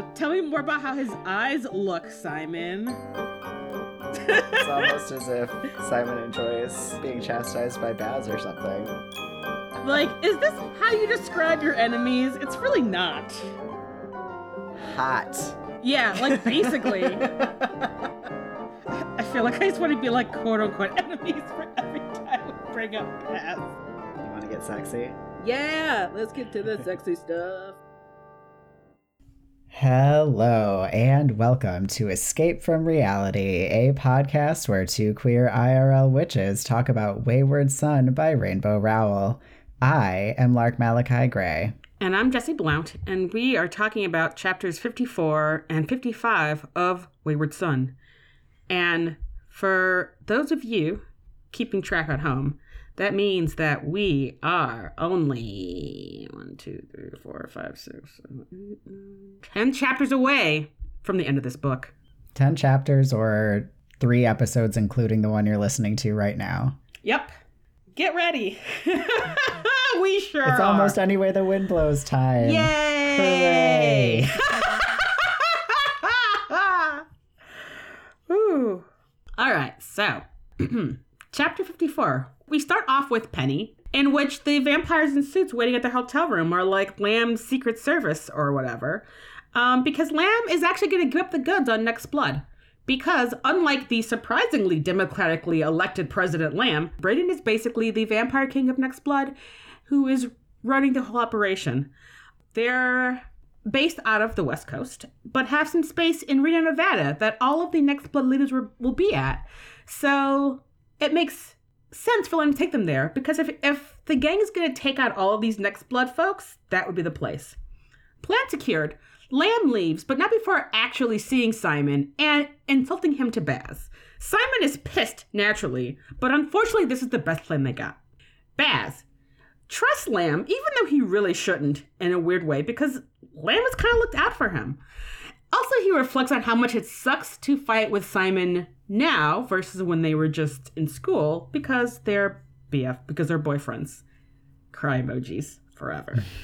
Uh, tell me more about how his eyes look, Simon. It's almost as if Simon enjoys being chastised by Baz or something. Like, is this how you describe your enemies? It's really not. Hot. Yeah, like basically. I feel like I just want to be like quote unquote enemies for every time we bring up Baz. You want to get sexy? Yeah, let's get to the sexy stuff. Hello, and welcome to Escape from Reality, a podcast where two queer IRL witches talk about Wayward Son by Rainbow Rowell. I am Lark Malachi Gray. And I'm Jesse Blount, and we are talking about chapters 54 and 55 of Wayward Son. And for those of you keeping track at home, that means that we are only one, two, three, four, five, six, seven, eight, nine, ten chapters away from the end of this book. 10 chapters or three episodes, including the one you're listening to right now. Yep. Get ready. we sure It's are. almost any way the wind blows time. Yay! Ooh. All right, so chapter 54. We start off with Penny, in which the vampires in suits waiting at their hotel room are like Lamb's Secret Service or whatever. Um, because Lamb is actually going to give up the goods on Next Blood. Because, unlike the surprisingly democratically elected President Lamb, Braden is basically the vampire king of Next Blood who is running the whole operation. They're based out of the West Coast, but have some space in Reno, Nevada that all of the Next Blood leaders were, will be at. So it makes sense for them to take them there because if, if the gang is going to take out all of these Next Blood folks, that would be the place. Plan secured. Lamb leaves, but not before actually seeing Simon and insulting him to Baz. Simon is pissed, naturally, but unfortunately, this is the best plan they got. Baz, trust Lamb, even though he really shouldn't in a weird way, because Lamb has kind of looked out for him. Also, he reflects on how much it sucks to fight with Simon now versus when they were just in school because they're BF, because they're boyfriends. Cry emojis forever.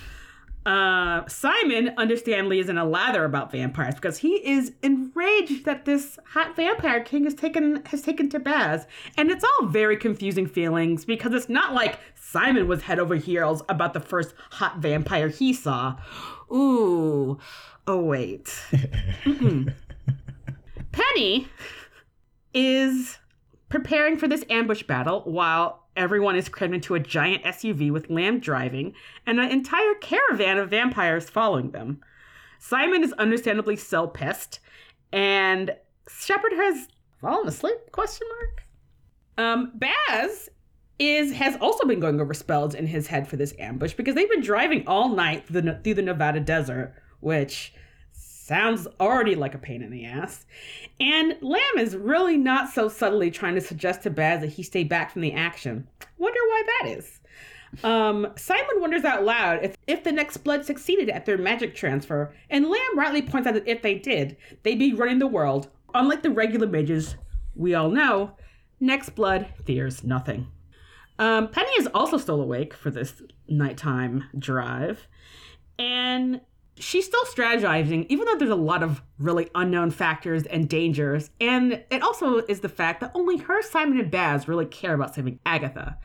Uh, Simon, understandably, is in a lather about vampires because he is enraged that this hot vampire king has taken has taken to Baz, and it's all very confusing feelings because it's not like Simon was head over heels about the first hot vampire he saw. Ooh, oh wait, Mm-mm. Penny is preparing for this ambush battle while everyone is crammed into a giant SUV with Lamb driving and an entire caravan of vampires following them. Simon is understandably so pissed, and Shepard has fallen asleep? Question mark. Um, Baz is has also been going over spells in his head for this ambush because they've been driving all night through the, through the Nevada desert, which sounds already like a pain in the ass. And Lamb is really not so subtly trying to suggest to Baz that he stay back from the action. Wonder why that is. Um, Simon wonders out loud if, if the next blood succeeded at their magic transfer, and Lamb rightly points out that if they did, they'd be running the world. Unlike the regular mages, we all know, next blood fears nothing. Um, Penny is also still awake for this nighttime drive, and she's still strategizing, even though there's a lot of really unknown factors and dangers. And it also is the fact that only her, Simon, and Baz really care about saving Agatha.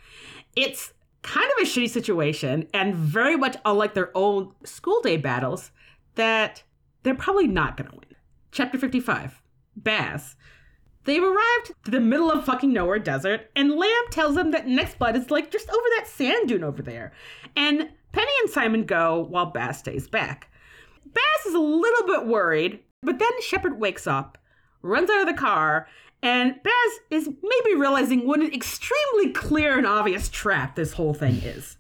It's kind of a shitty situation, and very much unlike their old school day battles, that they're probably not going to win. Chapter 55 Baz. They've arrived to the middle of fucking nowhere desert, and Lamb tells them that Next Blood is like just over that sand dune over there. And Penny and Simon go while Baz stays back. Baz is a little bit worried, but then Shepard wakes up, runs out of the car, and Baz is maybe realizing what an extremely clear and obvious trap this whole thing is.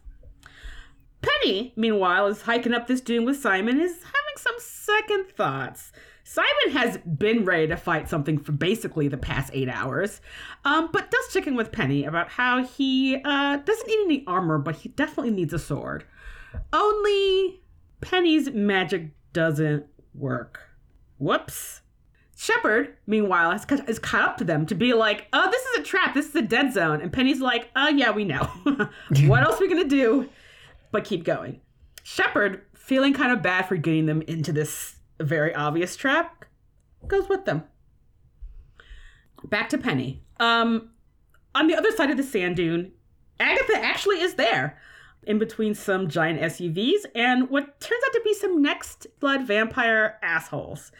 Penny, meanwhile, is hiking up this dune with Simon, is having some second thoughts. Simon has been ready to fight something for basically the past eight hours, um, but does check in with Penny about how he uh, doesn't need any armor, but he definitely needs a sword. Only Penny's magic doesn't work. Whoops. Shepard, meanwhile, has, has caught up to them to be like, oh, this is a trap. This is a dead zone. And Penny's like, oh, yeah, we know. what else are we going to do but keep going? Shepard, feeling kind of bad for getting them into this a very obvious trap, goes with them. Back to Penny. Um, on the other side of the sand dune, Agatha actually is there in between some giant SUVs and what turns out to be some next blood vampire assholes.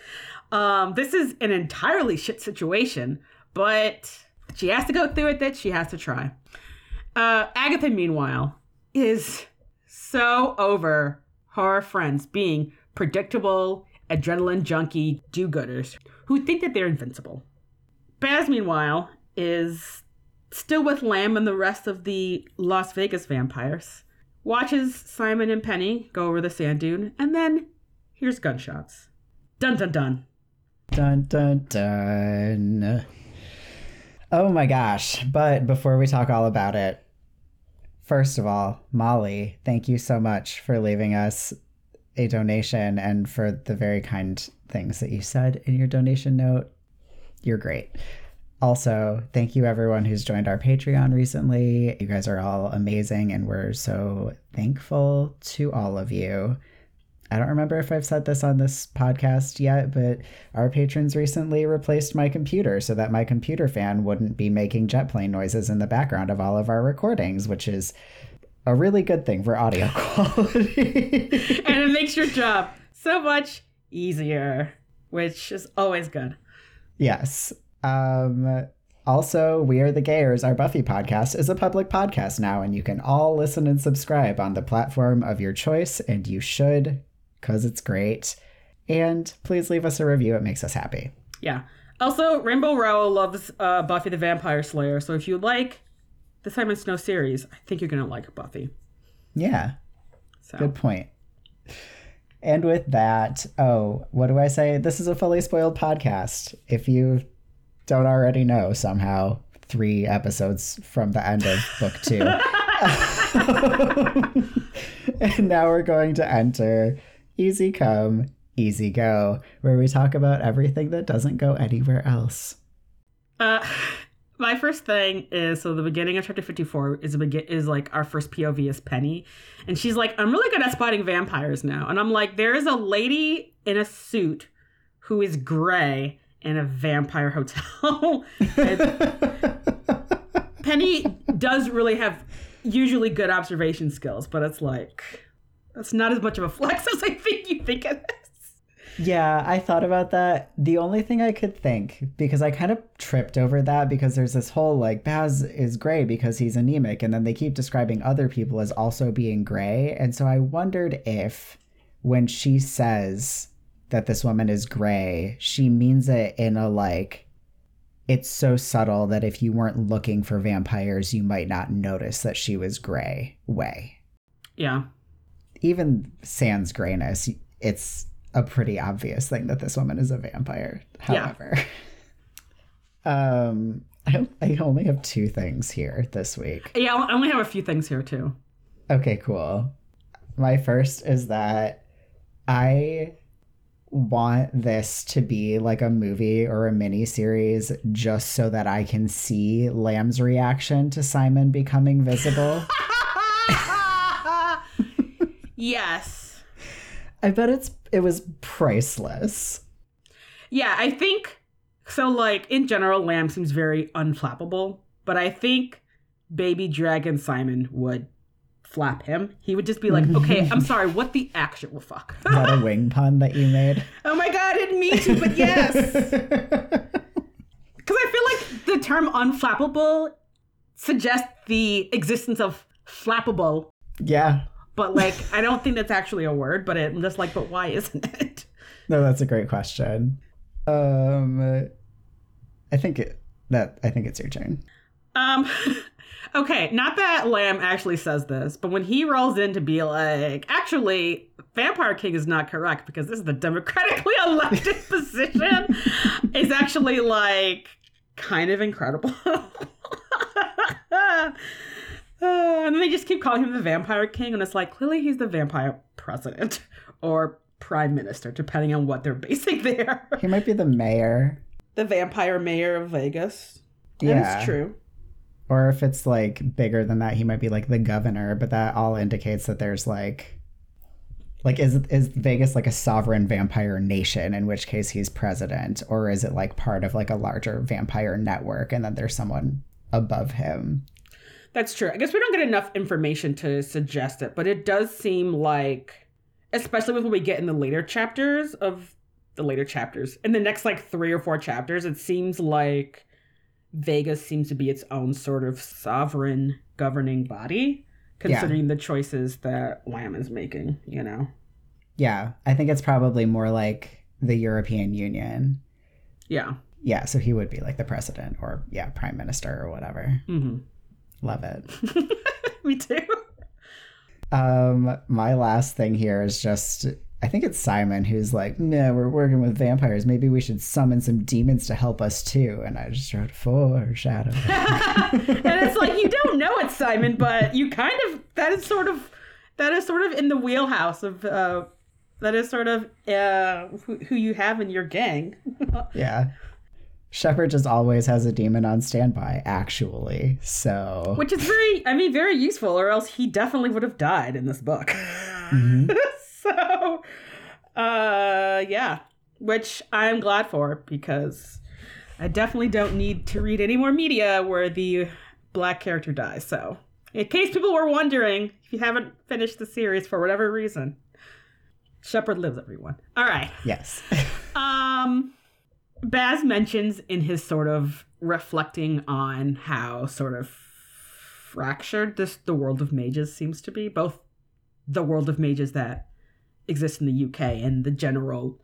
Um, this is an entirely shit situation, but she has to go through with it. She has to try. Uh, Agatha, meanwhile, is so over her friends being predictable, adrenaline junkie do gooders who think that they're invincible. Baz, meanwhile, is still with Lamb and the rest of the Las Vegas vampires, watches Simon and Penny go over the sand dune, and then hears gunshots. Dun dun dun. Dun dun dun. Oh my gosh. But before we talk all about it, first of all, Molly, thank you so much for leaving us a donation and for the very kind things that you said in your donation note. You're great. Also, thank you everyone who's joined our Patreon recently. You guys are all amazing and we're so thankful to all of you. I don't remember if I've said this on this podcast yet, but our patrons recently replaced my computer so that my computer fan wouldn't be making jet plane noises in the background of all of our recordings, which is a really good thing for audio quality. and it makes your job so much easier, which is always good. Yes. Um, also, We Are the Gayers, our Buffy podcast, is a public podcast now, and you can all listen and subscribe on the platform of your choice, and you should because it's great. And please leave us a review, it makes us happy. Yeah. Also, Rainbow Rowell loves uh, Buffy the Vampire Slayer, so if you like the Simon Snow series, I think you're going to like Buffy. Yeah. So. Good point. And with that, oh, what do I say? This is a fully spoiled podcast. If you don't already know somehow, three episodes from the end of book two. and now we're going to enter Easy Come, Easy Go, where we talk about everything that doesn't go anywhere else. Uh, my first thing is so the beginning of chapter 54 is a is like our first POV is Penny. And she's like I'm really good at spotting vampires now. And I'm like there is a lady in a suit who is gray in a vampire hotel. Penny does really have usually good observation skills but it's like that's not as much of a flex as I think you think it is. Yeah, I thought about that. The only thing I could think, because I kind of tripped over that because there's this whole like Baz is gray because he's anemic, and then they keep describing other people as also being gray. And so I wondered if when she says that this woman is gray, she means it in a like, it's so subtle that if you weren't looking for vampires, you might not notice that she was gray way. Yeah even sans grayness, it's a pretty obvious thing that this woman is a vampire. However, yeah. um, I, I only have two things here this week. Yeah, I only have a few things here too. Okay, cool. My first is that I want this to be like a movie or a mini series just so that I can see Lamb's reaction to Simon becoming visible. Yes. I bet it's it was priceless. Yeah, I think so like in general Lamb seems very unflappable, but I think baby dragon Simon would flap him. He would just be like, "Okay, I'm sorry, what the actual fuck?" That a wing pun that you made? Oh my god, it didn't mean to, but yes. Cuz I feel like the term unflappable suggests the existence of flappable. Yeah but like I don't think that's actually a word. But it, I'm just like, but why isn't it? No, that's a great question. Um, I think it, that I think it's your turn. Um. Okay, not that Lamb actually says this, but when he rolls in to be like, actually, Vampire King is not correct because this is the democratically elected position, is actually like kind of incredible. Uh, and then they just keep calling him the Vampire King, and it's like clearly he's the vampire president or prime minister, depending on what they're basing there. He might be the mayor. The vampire mayor of Vegas. Yeah. That's true. Or if it's like bigger than that, he might be like the governor, but that all indicates that there's like Like, is is Vegas like a sovereign vampire nation, in which case he's president, or is it like part of like a larger vampire network, and then there's someone above him? That's true. I guess we don't get enough information to suggest it, but it does seem like, especially with what we get in the later chapters of the later chapters, in the next like three or four chapters, it seems like Vegas seems to be its own sort of sovereign governing body, considering yeah. the choices that Lamb is making, you know? Yeah, I think it's probably more like the European Union. Yeah. Yeah, so he would be like the president or, yeah, prime minister or whatever. Mm-hmm. Love it. Me too. Um, my last thing here is just I think it's Simon who's like, no, we're working with vampires. Maybe we should summon some demons to help us too. And I just wrote foreshadow. and it's like you don't know it's Simon, but you kind of that is sort of that is sort of in the wheelhouse of uh that is sort of uh who, who you have in your gang. yeah. Shepard just always has a demon on standby, actually. So, which is very, I mean, very useful, or else he definitely would have died in this book. Mm-hmm. so, uh, yeah, which I'm glad for because I definitely don't need to read any more media where the black character dies. So, in case people were wondering, if you haven't finished the series for whatever reason, Shepard lives. Everyone. All right. Yes. um. Baz mentions in his sort of reflecting on how sort of fractured this the world of mages seems to be, both the world of mages that exists in the UK and the general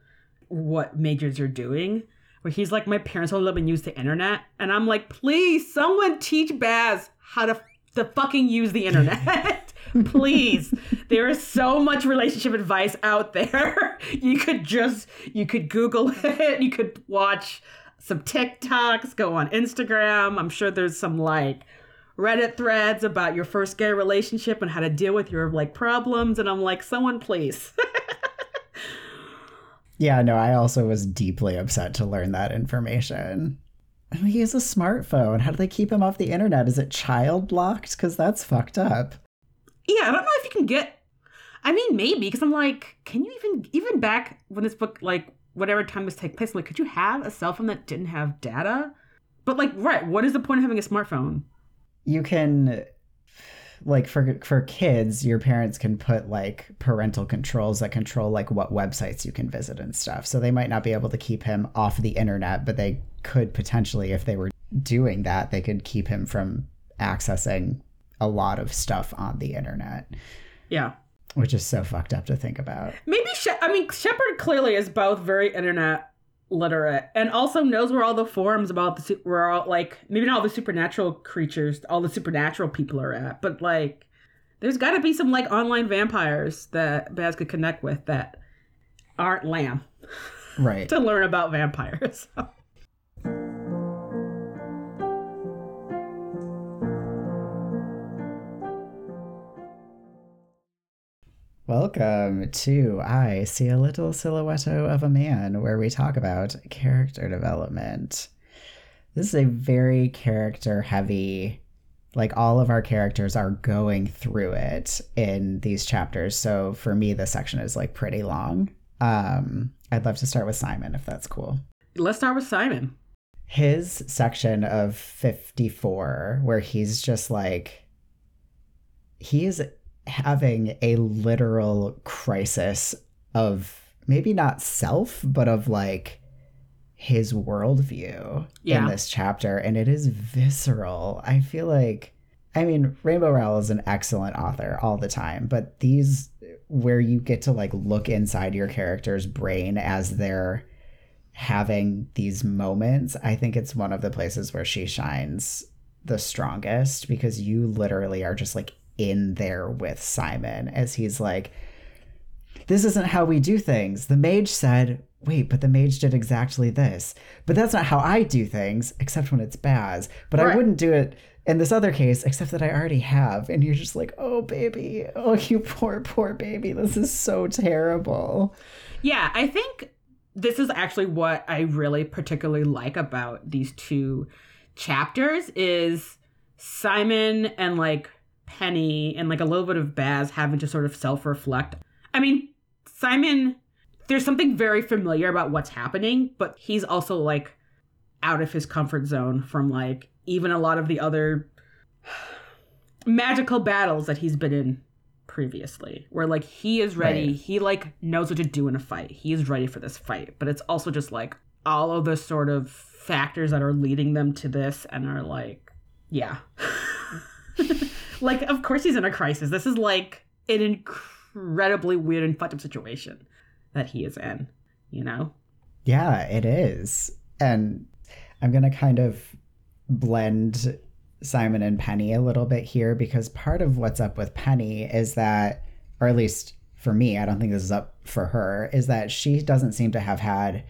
what mages are doing. Where he's like, my parents only let me use the internet, and I'm like, please, someone teach Baz how to to fucking use the internet. Please. there is so much relationship advice out there. you could just you could Google it. You could watch some TikToks, go on Instagram. I'm sure there's some like Reddit threads about your first gay relationship and how to deal with your like problems. And I'm like, someone please. yeah, no, I also was deeply upset to learn that information. He has a smartphone. How do they keep him off the internet? Is it child locked? Because that's fucked up. Yeah, I don't know if you can get. I mean, maybe because I'm like, can you even even back when this book like whatever time this take place? Like, could you have a cell phone that didn't have data? But like, right, what is the point of having a smartphone? You can like for for kids your parents can put like parental controls that control like what websites you can visit and stuff so they might not be able to keep him off the internet but they could potentially if they were doing that they could keep him from accessing a lot of stuff on the internet. Yeah. Which is so fucked up to think about. Maybe, she- I mean, Shepard clearly is both very internet literate and also knows where all the forums about the, where all, like, maybe not all the supernatural creatures, all the supernatural people are at, but like, there's got to be some like online vampires that Baz could connect with that aren't lamb. Right. to learn about vampires. Welcome to I See a Little Silhouette of a Man, where we talk about character development. This is a very character heavy, like all of our characters are going through it in these chapters. So for me, this section is like pretty long. Um, I'd love to start with Simon if that's cool. Let's start with Simon. His section of 54, where he's just like, he's having a literal crisis of maybe not self, but of like his worldview yeah. in this chapter. And it is visceral. I feel like, I mean, Rainbow Rowell is an excellent author all the time, but these where you get to like look inside your character's brain as they're having these moments, I think it's one of the places where she shines the strongest because you literally are just like in there with Simon as he's like, This isn't how we do things. The mage said, Wait, but the mage did exactly this. But that's not how I do things, except when it's Baz. But right. I wouldn't do it in this other case, except that I already have. And you're just like, Oh, baby. Oh, you poor, poor baby. This is so terrible. Yeah, I think this is actually what I really particularly like about these two chapters is Simon and like Penny and like a little bit of Baz having to sort of self reflect. I mean, Simon, there's something very familiar about what's happening, but he's also like out of his comfort zone from like even a lot of the other magical battles that he's been in previously where like he is ready Right. he like knows what to do in a fight he is ready for this fight but it's also just like all of the sort of factors that are leading them to this and are like yeah like of course he's in a crisis this is like an incredibly weird and fucked up situation that he is in you know Yeah, it is. And I'm going to kind of blend Simon and Penny a little bit here because part of what's up with Penny is that, or at least for me, I don't think this is up for her, is that she doesn't seem to have had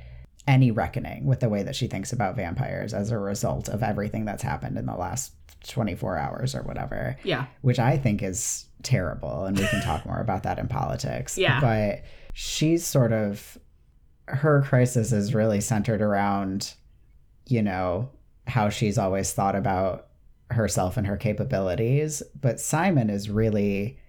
any reckoning with the way that she thinks about vampires as a result of everything that's happened in the last 24 hours or whatever yeah which I think is terrible. And we can talk more about that in politics. Yeah. But she's sort of, her crisis is really centered around, you know, how she's always thought about herself and her capabilities. But Simon is really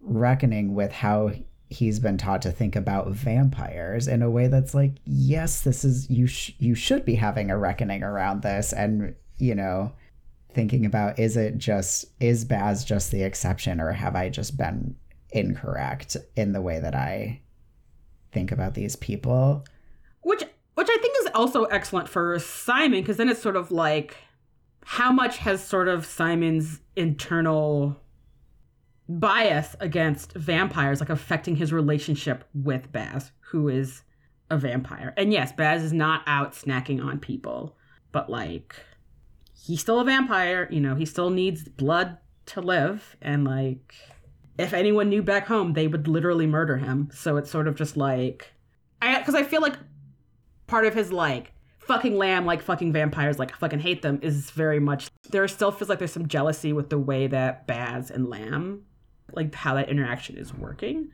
reckoning with how he's been taught to think about vampires in a way that's like yes this is you sh- you should be having a reckoning around this and you know thinking about is it just is Baz just the exception or have I just been incorrect in the way that I think about these people? which which I think is also excellent for Simon because then it's sort of like how much has sort of Simon's internal bias against vampires like affecting his relationship with Baz, who is a vampire. And yes, Baz is not out snacking on people, but like he's still a vampire, you know, he still needs blood to live and like if anyone knew back home, they would literally murder him. So it's sort of just like I because I feel like part of his like fucking lamb like fucking vampires like I fucking hate them is very much there still feels like there's some jealousy with the way that Baz and Lamb like how that interaction is working.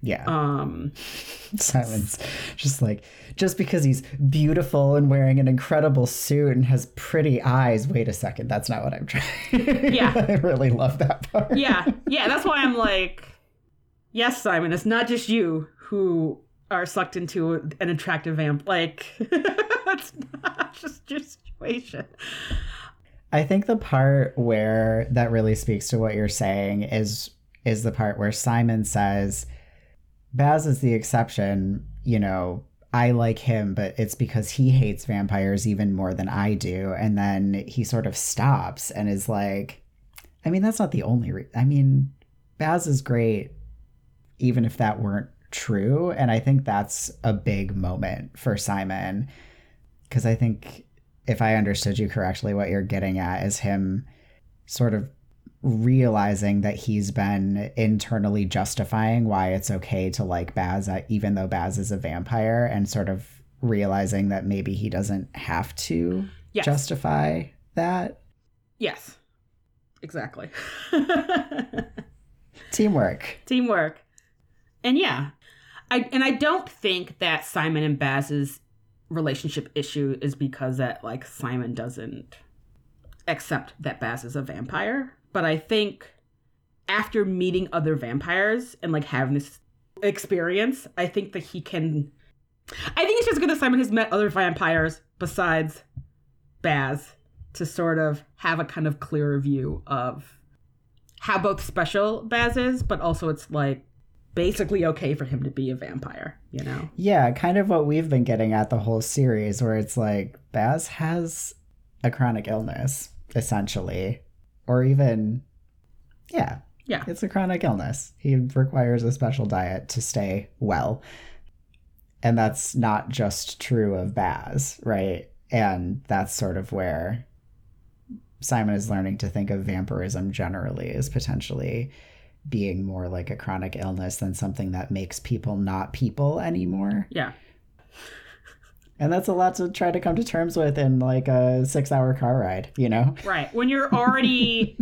Yeah. Um Simon's just like just because he's beautiful and wearing an incredible suit and has pretty eyes. Wait a second, that's not what I'm trying. Yeah. I really love that part. yeah, yeah, that's why I'm like yes, Simon, it's not just you who are sucked into an attractive vamp like it's not just your situation. I think the part where that really speaks to what you're saying is is the part where Simon says Baz is the exception, you know, I like him, but it's because he hates vampires even more than I do. And then he sort of stops and is like, I mean, that's not the only re- I mean, Baz is great even if that weren't true, and I think that's a big moment for Simon because I think if I understood you correctly, what you're getting at is him sort of realizing that he's been internally justifying why it's okay to like Baz, uh, even though Baz is a vampire, and sort of realizing that maybe he doesn't have to Yes. justify that. yes. Exactly. Teamwork. Teamwork. And yeah. I and I don't think that Simon and Baz's relationship issue is because that like Simon doesn't accept that Baz is a vampire, but I think after meeting other vampires and like having this experience, I think that he can I think it's just good that Simon has met other vampires besides Baz to sort of have a kind of clearer view of how both special Baz is, but also it's like basically okay for him to be a vampire, you know? Yeah, kind of what we've been getting at the whole series, where it's like Baz has a chronic illness, essentially, or even, yeah, Yeah. it's a chronic illness. He requires a special diet to stay well. And that's not just true of Baz, right? And that's sort of where Simon is learning to think of vampirism generally as potentially being more like a chronic illness than something that makes people not people anymore. Yeah. And that's a lot to try to come to terms with in like a six hour car ride, you know? Right. When you're already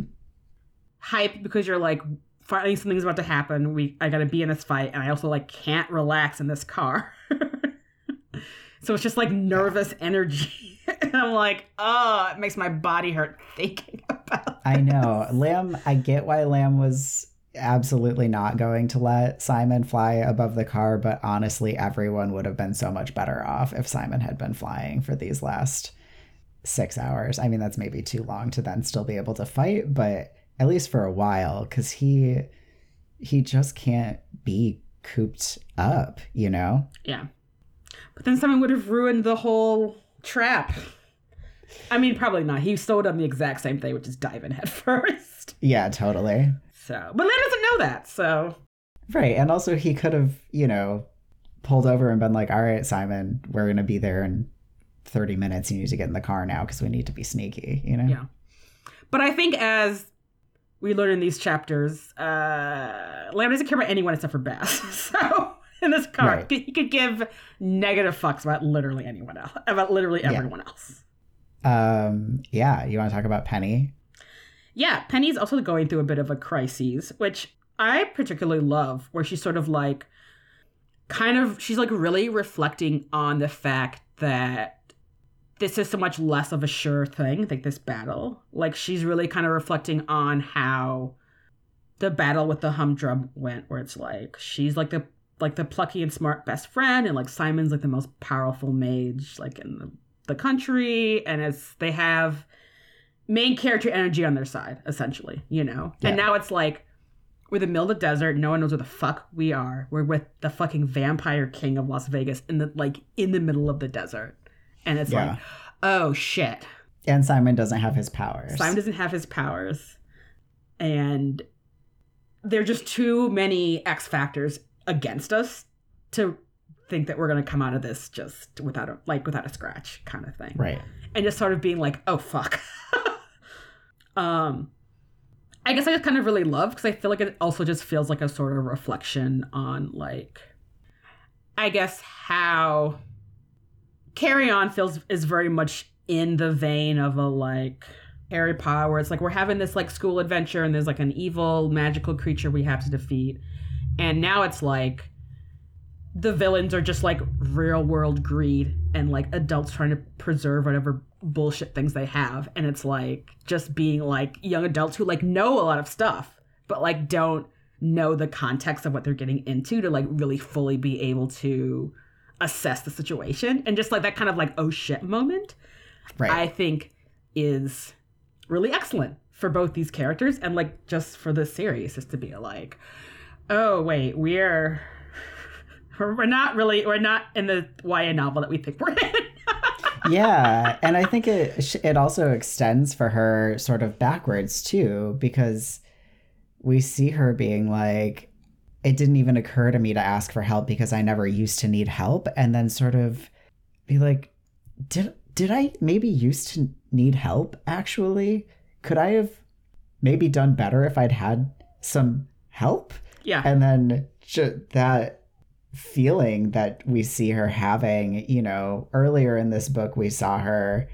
hyped because you're like finally something's about to happen, we I gotta be in this fight, and I also like can't relax in this car. so it's just like nervous energy. and I'm like, oh, it makes my body hurt thinking about I know. Lamb, I get why Lamb was absolutely not going to let Simon fly above the car, but honestly, everyone would have been so much better off if Simon had been flying for these last six hours. I mean, that's maybe too long to then still be able to fight, but at least for a while, because he he just can't be cooped up, you know? Yeah. But then someone would have ruined the whole trap. I mean, probably not. He still would have done the exact same thing, which is dive in head first. Yeah, totally. So, but Lamb doesn't know that. So, right. And also, he could have, you know, pulled over and been like, all right, Simon, we're going to be there in 30 minutes. You need to get in the car now because we need to be sneaky, you know? Yeah. But I think as we learn in these chapters, uh, Lamb doesn't care about anyone except for Baz. so, in this car, right. he could give negative fucks about literally anyone else, about literally everyone yeah. else. Um, yeah. You want to talk about Penny? Yeah, Penny's also going through a bit of a crisis, which I particularly love, where she's sort of like, kind of, she's like really reflecting on the fact that this is so much less of a sure thing, like this battle. Like she's really kind of reflecting on how the battle with the humdrum went, where it's like she's like the like the plucky and smart best friend, and like Simon's like the most powerful mage like in the, the country, and as they have main character energy on their side, essentially, you know? Yeah. And now it's like, we're in the middle of the desert. No one knows where the fuck we are. We're with the fucking vampire king of Las Vegas in the like in the middle of the desert, and it's yeah. like, oh shit. And Simon doesn't have his powers. Simon doesn't have his powers, and there are just too many X factors against us to think that we're gonna come out of this just without a like without a scratch kind of thing. Right. And just sort of being like, oh fuck. Um, I guess I just kind of really love because I feel like it also just feels like a sort of reflection on like, I guess how Carry On feels is very much in the vein of a like Harry Potter, where it's like we're having this like school adventure and there's like an evil magical creature we have to defeat, and now it's like the villains are just like real world greed and like adults trying to preserve whatever bullshit things they have and it's like just being like young adults who like know a lot of stuff but like don't know the context of what they're getting into to like really fully be able to assess the situation and just like that kind of like oh shit moment right. i think is really excellent for both these characters and like just for the series just to be like oh wait we're we're not really we're not in the YA novel that we think we're in yeah, and I think it it also extends for her sort of backwards too because we see her being like it didn't even occur to me to ask for help because I never used to need help and then sort of be like did did I maybe used to need help actually? Could I have maybe done better if I'd had some help? Yeah. And then that feeling that we see her having. You know, earlier in this book, we saw her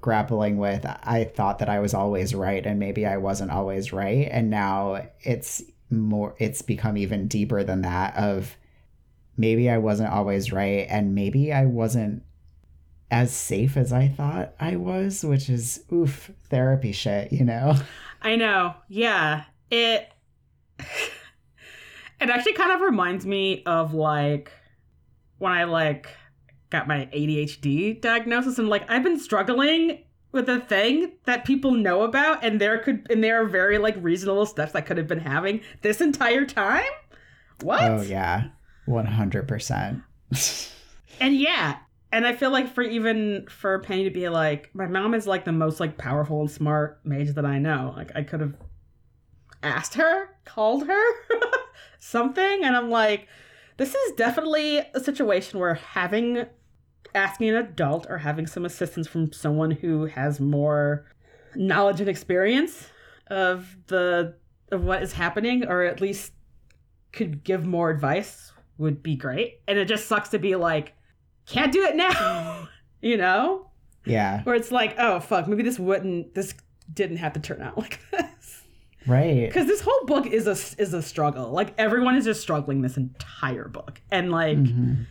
grappling with I thought that I was always right and maybe I wasn't always right. And now it's more, it's become even deeper than that of maybe I wasn't always right and maybe I wasn't as safe as I thought I was, which is oof, therapy shit, you know? I know. Yeah. It. It actually kind of reminds me of like when I like got my ADHD diagnosis and like I've been struggling with a thing that people know about and there could and there are very like reasonable steps I could have been having this entire time. What? Oh yeah. 100%. and yeah, and I feel like for even for Penny to be like, my mom is like the most like powerful and smart mage that I know. Like I could have asked her, called her. something and i'm like this is definitely a situation where having asking an adult or having some assistance from someone who has more knowledge and experience of the of what is happening or at least could give more advice would be great. And it just sucks to be like can't do it now you know? Yeah. Where it's like oh fuck maybe this wouldn't this didn't have to turn out like this Right. Because this whole book is a is a struggle. Like everyone is just struggling this entire book, and like. Mm-hmm.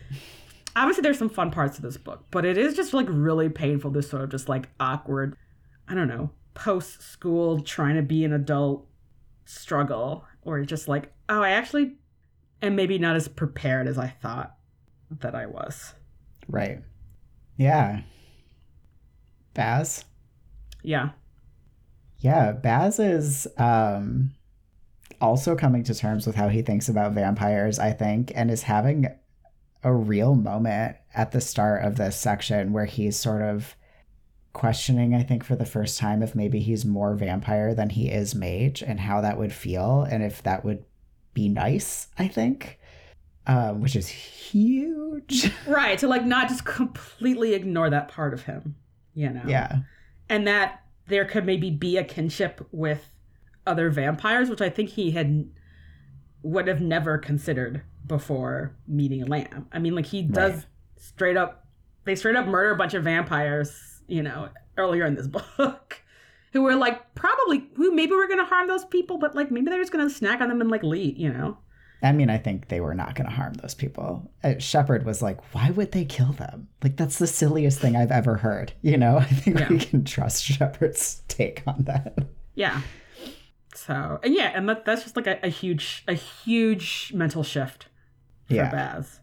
Obviously, there's some fun parts of this book, but it is just like really painful. This sort of just like awkward, I don't know, post school trying to be an adult struggle, or just like, oh, I actually am maybe not as prepared as I thought that I was. Right. Yeah. Baz? Yeah. Yeah, Baz is um also coming to terms with how he thinks about vampires, I think, and is having a real moment at the start of this section where he's sort of questioning, I think, for the first time if maybe he's more vampire than he is mage and how that would feel and if that would be nice, I think. Um, which is huge. Right. To like not just completely ignore that part of him, you know? Yeah. And that there could maybe be a kinship with other vampires, which I think he had would have never considered before meeting Lamb. I mean, like he does Right. straight up they straight up murder a bunch of vampires, you know, earlier in this book. Who were like probably who maybe were gonna harm those people, but like maybe they're just gonna snack on them and like leave, you know? I mean, I think they were not going to harm those people. Uh, Shepard was like, why would they kill them? Like, that's the silliest thing I've ever heard. You know, I think we can trust Shepard's take on that. Yeah. So and yeah, and that, that's just like a, a huge a huge mental shift for Yeah. Baz.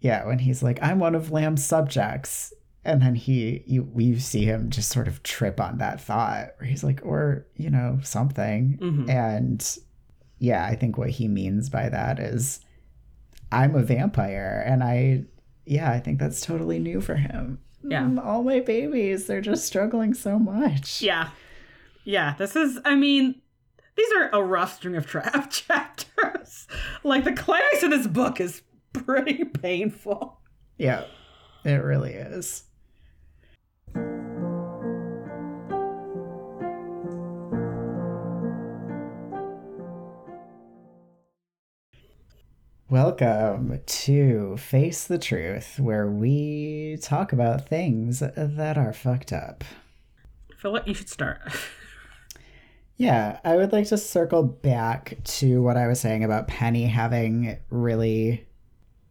Yeah, when he's like, I'm one of Lamb's subjects. And then he, you, we see him just sort of trip on that thought where he's like, or, you know, something. Mhm. And yeah, I think what he means by that is, I'm a vampire. And I, yeah, I think that's totally new for him. Yeah. Mm, all my babies, they're just struggling so much. Yeah. Yeah, this is I mean, these are a rough string of trap chapters. like the climax of this book is pretty painful. Yeah, it really is. Welcome to Face the Truth, where we talk about things that are fucked up. Feel like you should start. Yeah, I would like to circle back to what I was saying about Penny having really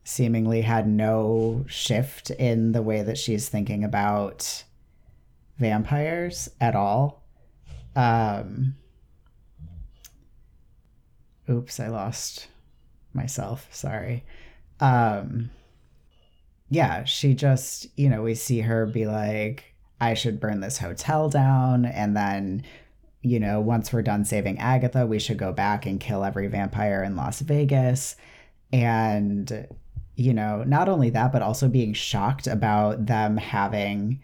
seemingly had no shift in the way that she's thinking about vampires at all. Um Oops, I lost myself. Sorry. Um yeah, she just, you know, we see her be like I should burn this hotel down and then you know, once we're done saving Agatha, we should go back and kill every vampire in Las Vegas. And, you know, not only that, but also being shocked about them having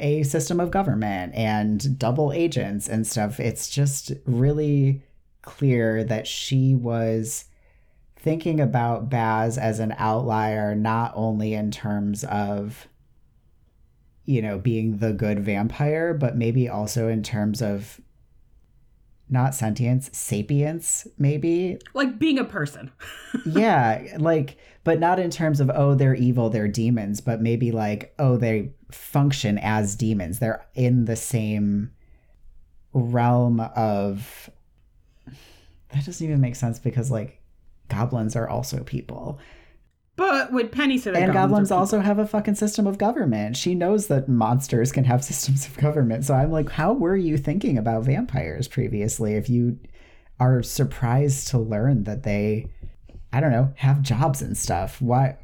a system of government and double agents and stuff. It's just really clear that she was thinking about Baz as an outlier, not only in terms of, you know, being the good vampire, but maybe also in terms of not sentience, sapience, maybe. like being a person. yeah, like, but not in terms of, oh, they're evil, they're demons, but maybe like, oh, they function as demons. They're in the same realm of. That doesn't even make sense because, like, goblins are also people. But would Penny say that and goblins are also have a fucking system of government. She knows that monsters can have systems of government. So I'm like, how were you thinking about vampires previously if you are surprised to learn that they, I don't know, have jobs and stuff? Why?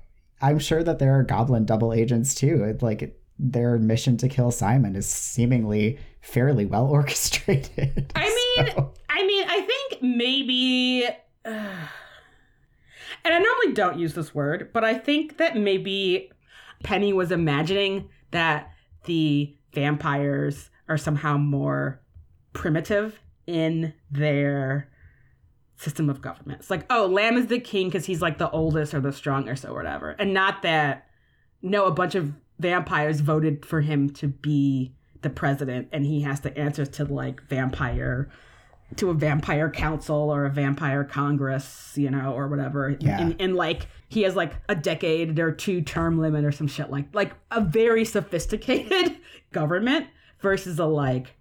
I'm sure that there are goblin double agents too. It, like their mission to kill Simon is seemingly fairly well orchestrated. I mean, So- I mean, I think maybe and I normally don't use this word, but I think that maybe Penny was imagining that the vampires are somehow more primitive in their system of government. It's like, oh, Lamb is the king because he's like the oldest or the strongest or whatever. And not that, no, a bunch of vampires voted for him to be the president and he has to answer to like vampire to a vampire council or a vampire congress you know or whatever Yeah. and, and like he has like a decade or two term limit or some shit like like a very sophisticated government versus a like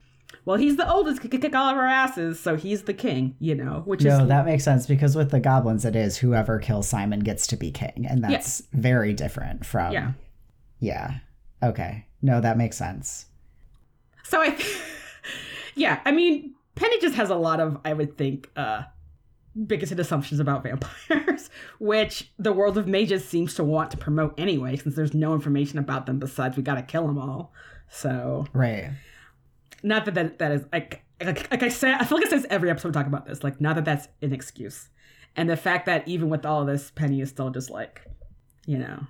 well he's the oldest kick, kick all of our asses so he's the king you know which No, is that makes sense because with the goblins, it is whoever kills Simon gets to be king, and that's very different from. Yeah. Yeah. Okay. No, that makes sense. So I, yeah, I mean, Penny just has a lot of, I would think, uh, bigoted assumptions about vampires, which the world of mages seems to want to promote anyway, since there's no information about them besides we gotta kill them all. So, Right. not that that, that is like, like like I said, I feel like it says every episode we talk about this. Like, not that that's an excuse, and the fact that even with all of this, Penny is still just like, you know,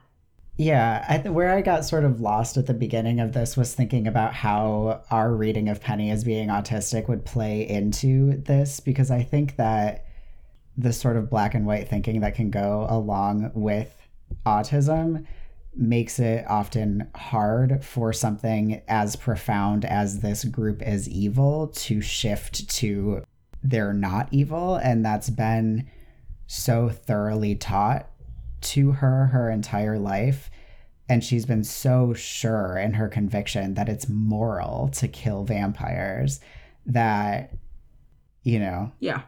Yeah, I th- where I got sort of lost at the beginning of this was thinking about how our reading of Penny as being autistic would play into this because I think that the sort of black and white thinking that can go along with autism makes it often hard for something as profound as this group is evil to shift to they're not evil and that's been so thoroughly taught to her her entire life and she's been so sure in her conviction that it's moral to kill vampires that you know yeah,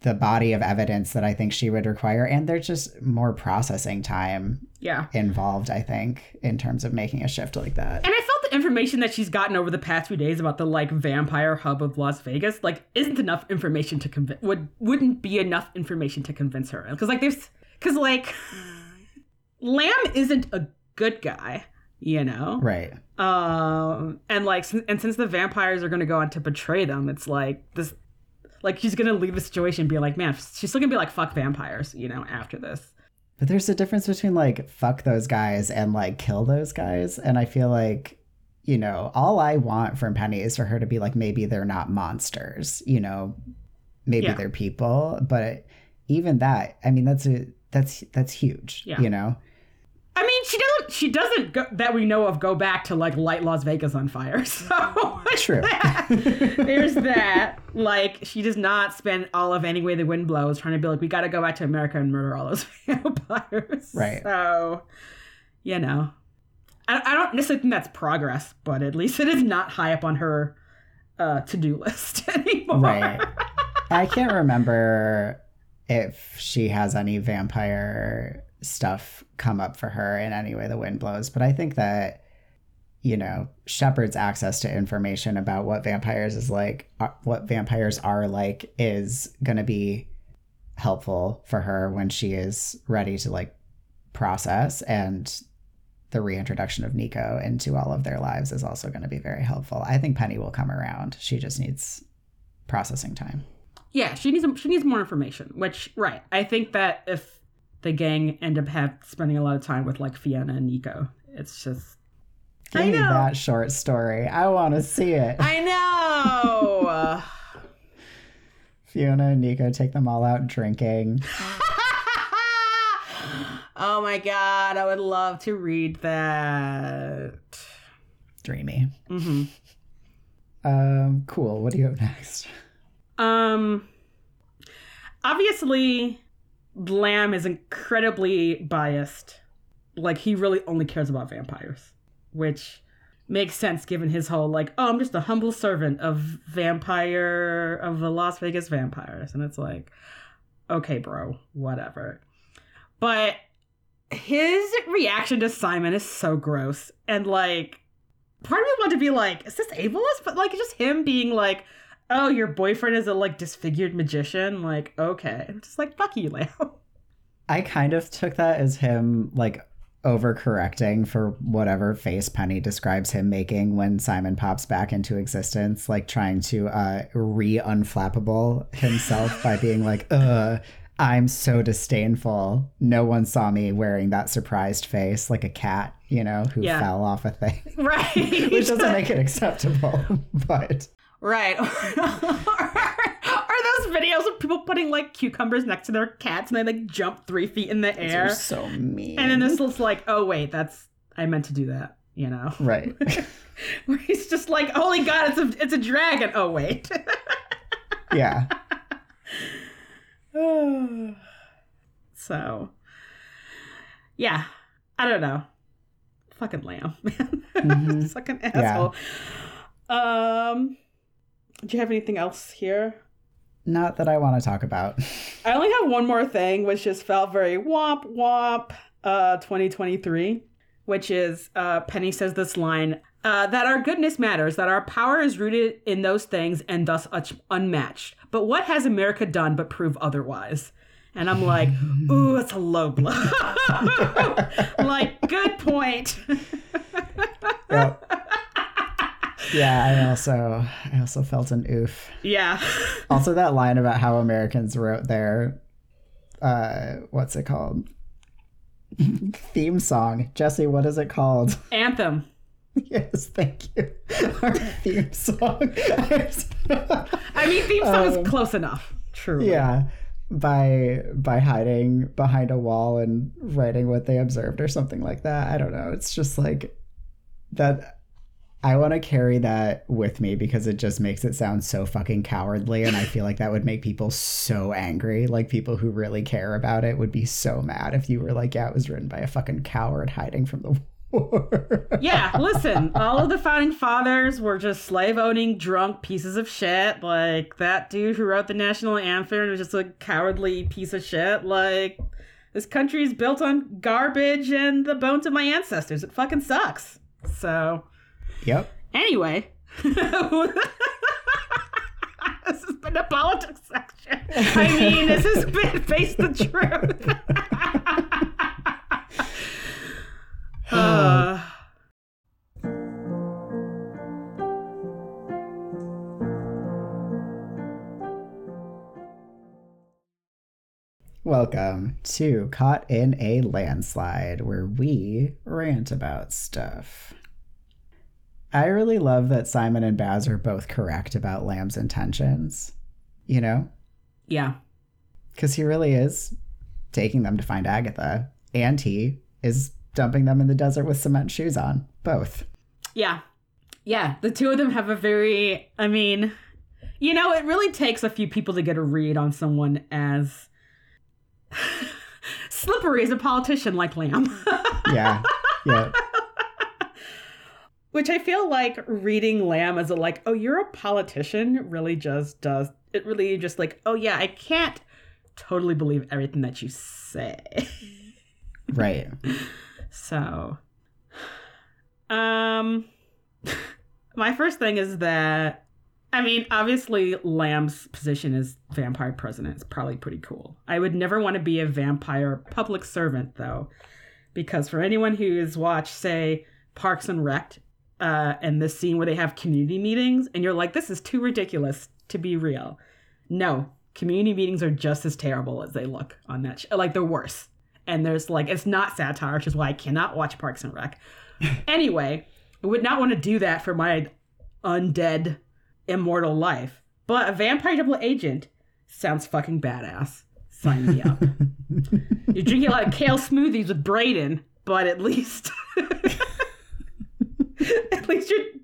the body of evidence that I think she would require and there's just more processing time yeah. involved I think in terms of making a shift like that. And I felt the information that she's gotten over the past few days about the like vampire hub of Las Vegas like isn't enough information to convince would wouldn't be enough information to convince her because like there's because like Lamb isn't a good guy, you know. Right. Um, and like, and since the vampires are gonna go on to betray them, it's like this, like she's gonna leave the situation and be like, man, she's still gonna be like, fuck vampires, you know, after this. But there's a difference between like fuck those guys and like kill those guys. And I feel like, you know, all I want from Penny is for her to be like, maybe they're not monsters, you know, maybe Yeah. they're people. But even that, I mean, that's a that's that's huge. Yeah. You know? I mean, she doesn't. She doesn't go, that we know of go back to like light Las Vegas on fire. So True. there's that. Like she does not spend all of any way the wind blows trying to be like, we got to go back to America and murder all those vampires. Right. So, you know, I, I don't necessarily think that's progress, but at least it is not high up on her uh, to do list anymore. Right. I can't remember if she has any vampire stuff come up for her in any way the wind blows, but I think that you know Shepard's access to information about what vampires is like, uh, what vampires are like, is going to be helpful for her when she is ready to like process and the reintroduction of Nico into all of their lives is also going to be very helpful. I think Penny will come around. She just needs processing time. Yeah, she needs she needs more information. Which right, I think that if the gang end up have spending a lot of time with like Fiona and Nico, it's just Give I me that short story. I want to see it. I know. Fiona and Nico take them all out drinking. oh my god, I would love to read that. Dreamy. hmm Um, cool. What do you have next? Um, obviously, Lamb is incredibly biased. Like he really only cares about vampires, which makes sense given his whole like, oh, I'm just a humble servant of vampire of the Las Vegas vampires, and it's like, okay, bro, whatever. But his reaction to Simon is so gross, and like, part of me wanted to be like, is this ableist? But like, just him being like oh, your boyfriend is a like disfigured magician. Like, okay, I'm just like fuck you, Leo. I kind of took that as him like overcorrecting for whatever face Penny describes him making when Simon pops back into existence, like trying to uh re unflappable himself by being like, uh, I'm so disdainful. No one saw me wearing that surprised face like a cat, you know, who Yeah. fell off a thing. right, Which doesn't make it acceptable, but right. Are those videos of people putting like cucumbers next to their cats and they like jump three feet in the air, so mean. and then this looks like, oh wait, that's I meant to do that. You know, right. where he's just like, holy god, it's a it's a dragon. Oh wait. yeah. so, yeah, I don't know. Fucking lamb, man. Mhm. Fucking asshole. Um, do you have anything else here? Not that I want to talk about. I only have one more thing, which just felt very womp womp. Uh, 2023, which is uh, Penny says this line uh, that our goodness matters, that our power is rooted in those things and thus unmatched. But what has America done but prove otherwise? And I'm like, ooh, it's a low blow. like, good point. Yep. Yeah, I also I also felt an oof. yeah. Also that line about how Americans wrote their uh what's it called? Theme song. Jesse, what is it called? Anthem. yes, thank you. Our theme song. I mean, theme song Um, is close enough. True. yeah. By by hiding behind a wall and writing what they observed or something like that. I don't know. It's just like that I want to carry that with me because it just makes it sound so fucking cowardly and I feel like that would make people so angry. Like people who really care about it would be so mad if you were like, yeah, it was written by a fucking coward hiding from the war. Yeah, listen, all of the founding fathers were just slave owning, drunk pieces of shit. Like, that dude who wrote the national anthem was just a cowardly piece of shit. Like, this country is built on garbage and the bones of my ancestors. It fucking sucks. So, yep. anyway. this has been a politics section. I mean, this has been face the truth. uh, Welcome to Caught in a Landslide, where we rant about stuff. I really love that Simon and Baz are both correct about Lamb's intentions, you know? yeah. Because he really is taking them to find Agatha, and he is dumping them in the desert with cement shoes on. Both. Yeah. Yeah. The two of them have a very, I mean, you know, it really takes a few people to get a read on someone as slippery as a politician like Lamb. Yeah. yeah. Which I feel like reading Lamb as a like, oh, you're a politician really just does it really just like, oh yeah, I can't totally believe everything that you say. Right. So, um, my first thing is that, I mean, obviously, Lamb's position as vampire president is probably pretty cool. I would never want to be a vampire public servant, though, because for anyone who has watched, say, Parks and Rec, uh, and this scene where they have community meetings, and you're like, this is too ridiculous to be real. No, community meetings are just as terrible as they look on that show. Like, they're worse and there's like it's not satire, which is why I cannot watch Parks and Rec. anyway, I would not want to do that for my undead immortal life. But a vampire double agent sounds fucking badass. Sign me up. You're drinking a lot of kale smoothies with Brayden, but at least at least you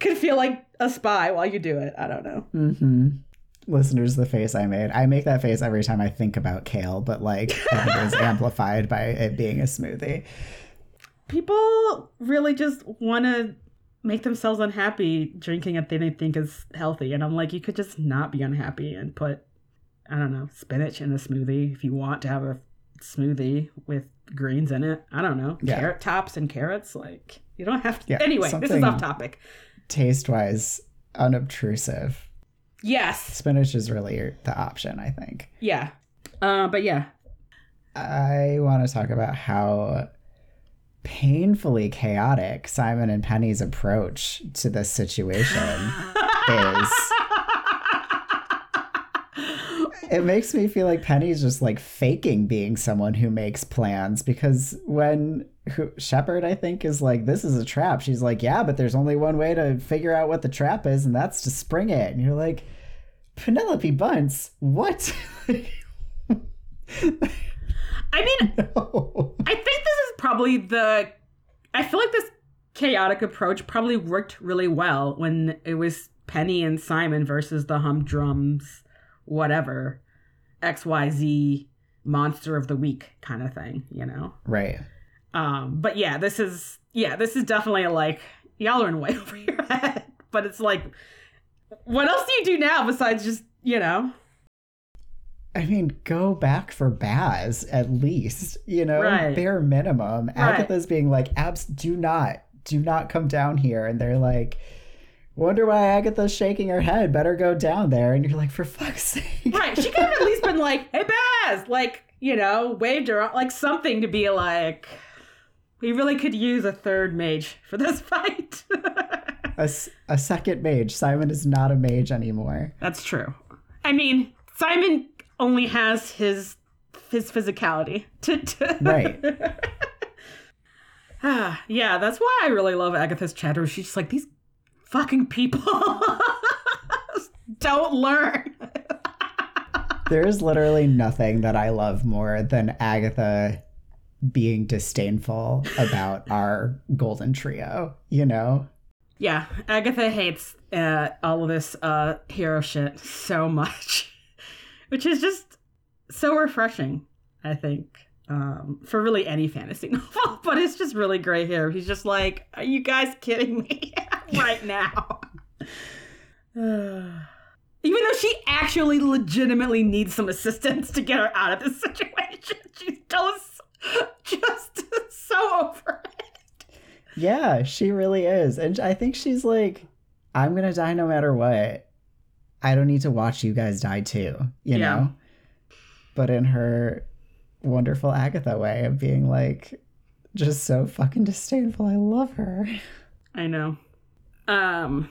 could feel like a spy while you do it. I don't know. hmm Listeners, the face I made. I make that face every time I think about kale, but like it was amplified by it being a smoothie. people really just want to make themselves unhappy drinking a thing they think is healthy. And I'm like, you could just not be unhappy and put, I don't know, spinach in a smoothie if you want to have a smoothie with greens in it. I don't know, Yeah. carrot tops and carrots. Like, you don't have to. Yeah, anyway, this is off topic. Taste wise, unobtrusive. Yes. Spinach is really the option, I think. Yeah. Uh, but yeah. I want to talk about how painfully chaotic Simon and Penny's approach to this situation is. It makes me feel like Penny's just like faking being someone who makes plans because when who, Shepard, I think, is like, this is a trap. She's like, yeah, but there's only one way to figure out what the trap is, and that's to spring it. And you're like, Penelope Bunce, what? I mean, no. I think this is probably the. I feel like this chaotic approach probably worked really well when it was Penny and Simon versus the humdrums, whatever, XYZ monster of the week kind of thing, you know? Right. Um, but yeah, this is yeah, this is definitely like y'all are in way over your head. But it's like, what else do you do now besides just you know? I mean, go back for Baz at least, you know, Right. bare minimum. Right. Agatha's being like, Abs, do not, do not come down here. And they're like, wonder why Agatha's shaking her head. Better go down there. And you're like, for fuck's sake. Right. She could have at least been like, hey, Baz! Like, you know, waved her, like something to be like, we really could use a third mage for this fight. A second mage. Simon is not a mage anymore. That's true. I mean, Simon only has his his physicality to, to Right. Ah, yeah, that's why I really love Agatha's chatter. She's just like these fucking people don't learn. There is literally nothing that I love more than Agatha being disdainful about our golden trio, you know? Yeah, Agatha hates uh, all of this uh, hero shit so much, which is just so refreshing. I think um, for really any fantasy novel, but it's just really great here. He's just like, "Are you guys kidding me right now?" Even though she actually legitimately needs some assistance to get her out of this situation, she's just just so over it. Yeah, she really is. And I think she's like, I'm going to die no matter what. I don't need to watch you guys die too, you Yeah. know? But in her wonderful Agatha way of being like, just so fucking disdainful. I love her. I know. Um,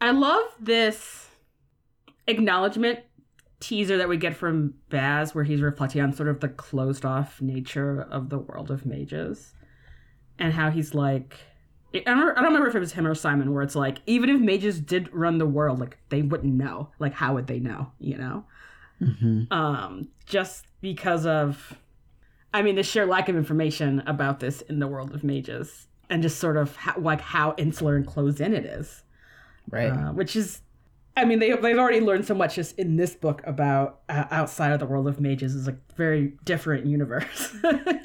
I love this acknowledgement teaser that we get from Baz, where he's reflecting on sort of the closed off nature of the world of mages, and how he's like. I don't, remember, I don't remember if it was him or Simon, where it's like, even if mages did run the world, like they wouldn't know. Like, how would they know? You know, hmm um, just because of, I mean, the sheer lack of information about this in the world of mages, and just sort of how, like how insular and closed in it is Right. uh, which is i mean they, they've already learned so much just in this book about uh, outside of the world of mages is a very different universe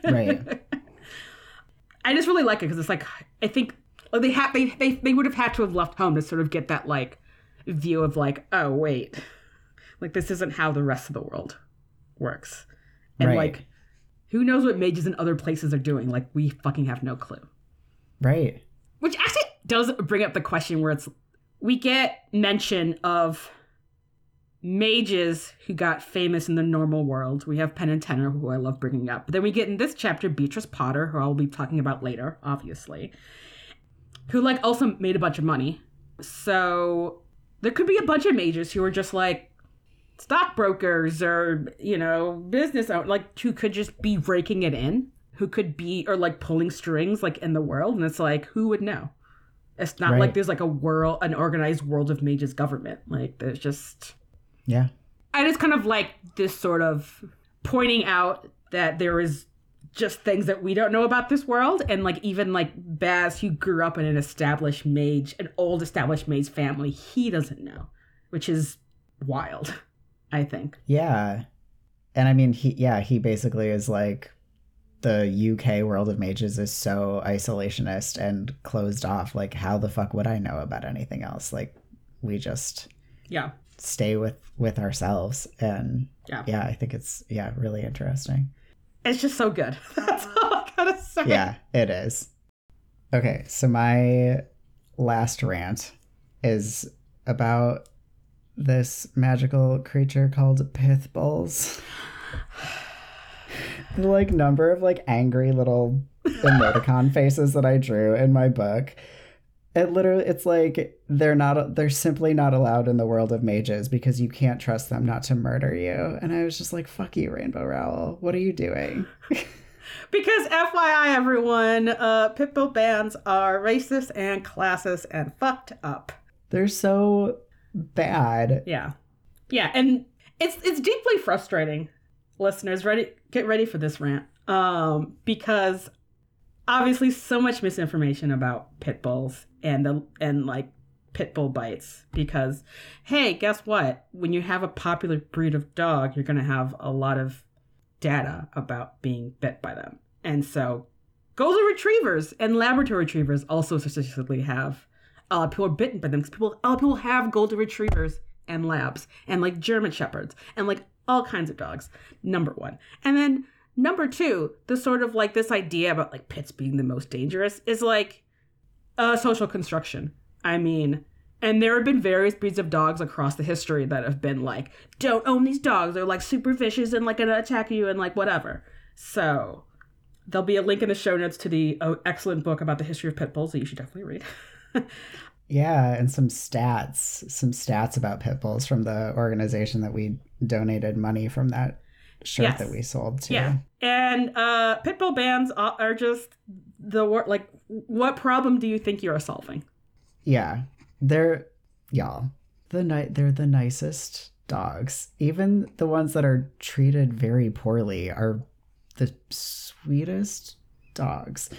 Right. i just really like it because it's like i think like, they have they, they they would have had to have left home to sort of get that like view of like oh wait like this isn't how the rest of the world works and Right. like who knows what mages in other places are doing like we fucking have no clue right. which actually does bring up the question where it's we get mention of mages who got famous in the normal world. We have Penn and Tenor, who I love bringing up. But then we get in this chapter Beatrice Potter, who I'll be talking about later, obviously, who like also made a bunch of money. So there could be a bunch of mages who are just like stockbrokers or you know business owners, like who could just be raking it in who could be or like pulling strings like in the world and it's like who would know it's not Right. like there's like a world an organized world of mages government like there's just Yeah. and it's kind of like this sort of pointing out that there is just things that we don't know about this world and like even like baz who grew up in an established mage an old established mage family he doesn't know which is wild i think Yeah. And I mean, he, yeah, he basically is like, the UK world of mages is so isolationist and closed off. Like, how the fuck would I know about anything else? Like, we just yeah stay with with ourselves and Yeah. yeah i think it's yeah really interesting it's just so good that's all i gotta say yeah it is okay so my last rant is about this magical creature called pith bulls the like number of like angry little emoticon faces that i drew in my book it literally it's like they're not they're simply not allowed in the world of mages because you can't trust them not to murder you. And i was just like fuck you rainbow rowell. What are you doing? Because FYI, everyone, uh, Pitbull bands are racist and classist and fucked up. they're so bad. Yeah, yeah, and it's it's deeply frustrating. Listeners, ready? Get ready for this rant, um, because obviously so much misinformation about pit bulls and the and like pit bull bites. Because hey, guess what? When you have a popular breed of dog, you're gonna have a lot of data about being bit by them. And so golden retrievers and Labrador retrievers also statistically have uh, people are bitten by them because people, uh, people have golden retrievers and labs and like German shepherds and like all kinds of dogs. Number one. And then number two, the sort of like this idea about like pits being the most dangerous is like a social construction. I mean, and there have been various breeds of dogs across the history that have been like, don't own these dogs. They're like super vicious and like gonna attack you and like whatever. So there'll be a link in the show notes to the oh, excellent book about the history of pit bulls that you should definitely read. yeah, and some stats, some stats about pit bulls from the organization that we donated money from that shirt yes. that we sold to. Yeah, and uh, pit bull bans are just the like. What problem do you think you are solving? Yeah, they're y'all. The night they're the nicest dogs. Even the ones that are treated very poorly are the sweetest dogs.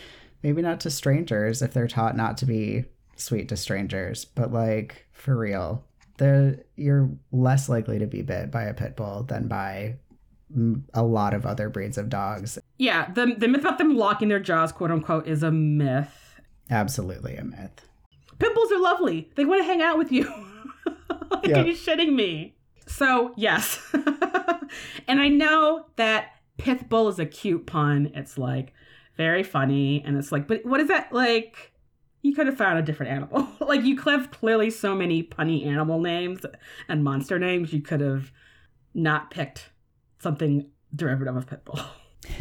Maybe not to strangers if they're taught not to be sweet to strangers, but like for real, they're you're less likely to be bit by a pit bull than by a lot of other breeds of dogs. Yeah, the the myth about them locking their jaws, quote unquote, is a myth. Absolutely a myth. Pit bulls are lovely. They want to hang out with you. like, yep. Are you shitting me? So yes, and I know that pit bull is a cute pun. It's like very funny, and it's like, but what is that like? You could have found a different animal. like you have clearly so many punny animal names and monster names. You could have not picked something derivative of pit bull.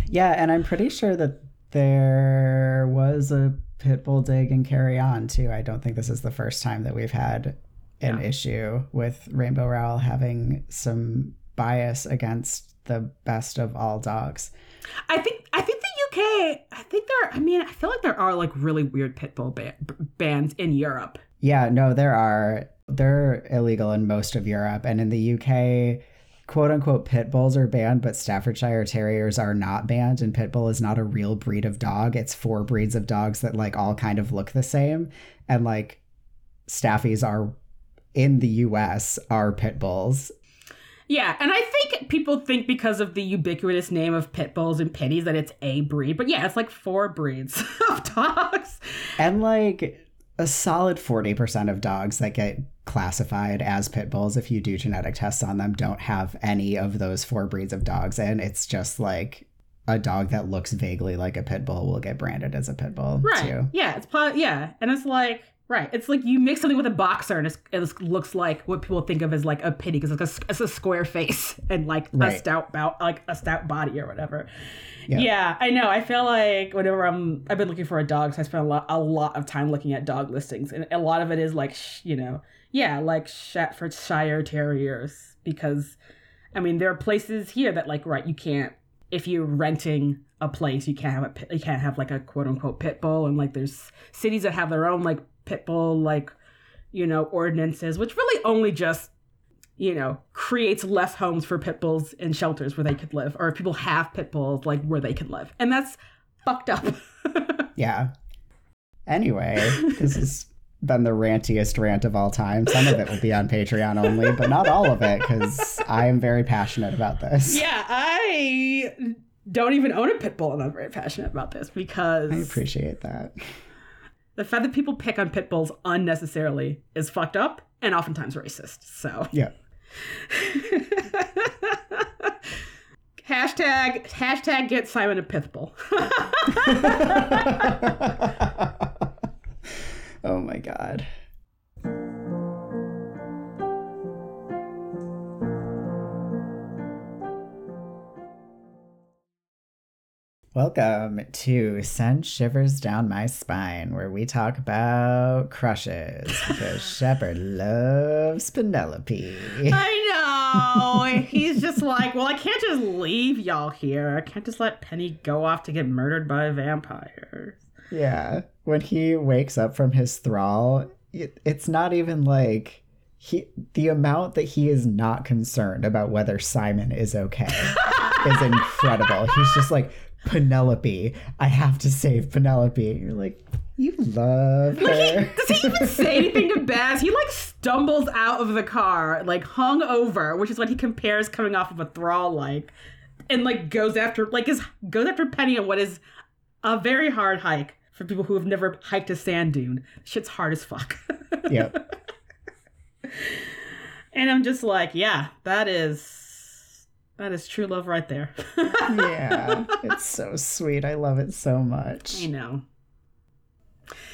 Yeah, and I'm pretty sure that there was a pit bull dig and carry on too. I don't think this is the first time that we've had an yeah. issue with Rainbow Rowell having some bias against the best of all dogs. I think UK. I think there. I mean, I feel like there are like really weird pit bull ba- bans in Europe. Yeah, no, there are. They're illegal in most of Europe, and in the UK, quote unquote pit bulls are banned, but Staffordshire Terriers are not banned. And pit bull is not a real breed of dog. It's four breeds of dogs that like all kind of look the same. And like Staffies are in the US are pit bulls. Yeah, and I think people think because of the ubiquitous name of pit bulls and pitties that it's a breed, but yeah, it's like four breeds of dogs. And like a solid 40% of dogs that get classified as pit bulls, if you do genetic tests on them, don't have any of those four breeds of dogs. And it's just like a dog that looks vaguely like a pit bull will get branded as a pit bull. Right. Too. Yeah. It's yeah. And it's like, Right. It's like you mix something with a boxer and it looks like what people think of as like a pitty because it's, it's, a square face and like right. a stout bout, like a stout body or whatever. Yeah. yeah. I know. I feel like whenever I'm, I've been looking for a dog, so I spend a lot, a lot of time looking at dog listings, and a lot of it is like, you know, yeah, like Staffordshire Terriers because, I mean, there are places here that like, right, you can't if you're renting a place, you can't have a you can't have like a quote unquote pit bull, and like there's cities that have their own like pit bull like you know ordinances which really only just you know creates less homes for pit bulls in shelters where they could live or if people have pit bulls like where they can live. And that's fucked up. Yeah. Anyway this has been the rantiest rant of all time. Some of it will be on patreon only but not all of it because i am very passionate about this. Yeah i don't even own a pit bull and i'm very passionate about this because i appreciate that the fact that people pick on pit bulls unnecessarily is fucked up and oftentimes racist. So yeah. hashtag hashtag get Simon a pit bull. oh my god. Welcome to Send Shivers Down My Spine, where we talk about crushes because Shepard loves Penelope. I know. He's just like, well, I can't just leave y'all here. I can't just let Penny go off to get murdered by vampires. Yeah. When he wakes up from his thrall, it, it's not even like he the amount that he is not concerned about whether Simon is okay is incredible. He's just like Penelope. I have to save Penelope. You're like, you love her. Like he, does he even say anything to Baz? He like stumbles out of the car, like hung over, which is what he compares coming off of a thrall like, and like goes after like is goes after Penny on what is a very hard hike for people who have never hiked a sand dune. Shit's hard as fuck. yep. And I'm just like, yeah, that is That is true love right there. yeah, it's so sweet. I love it so much. I know.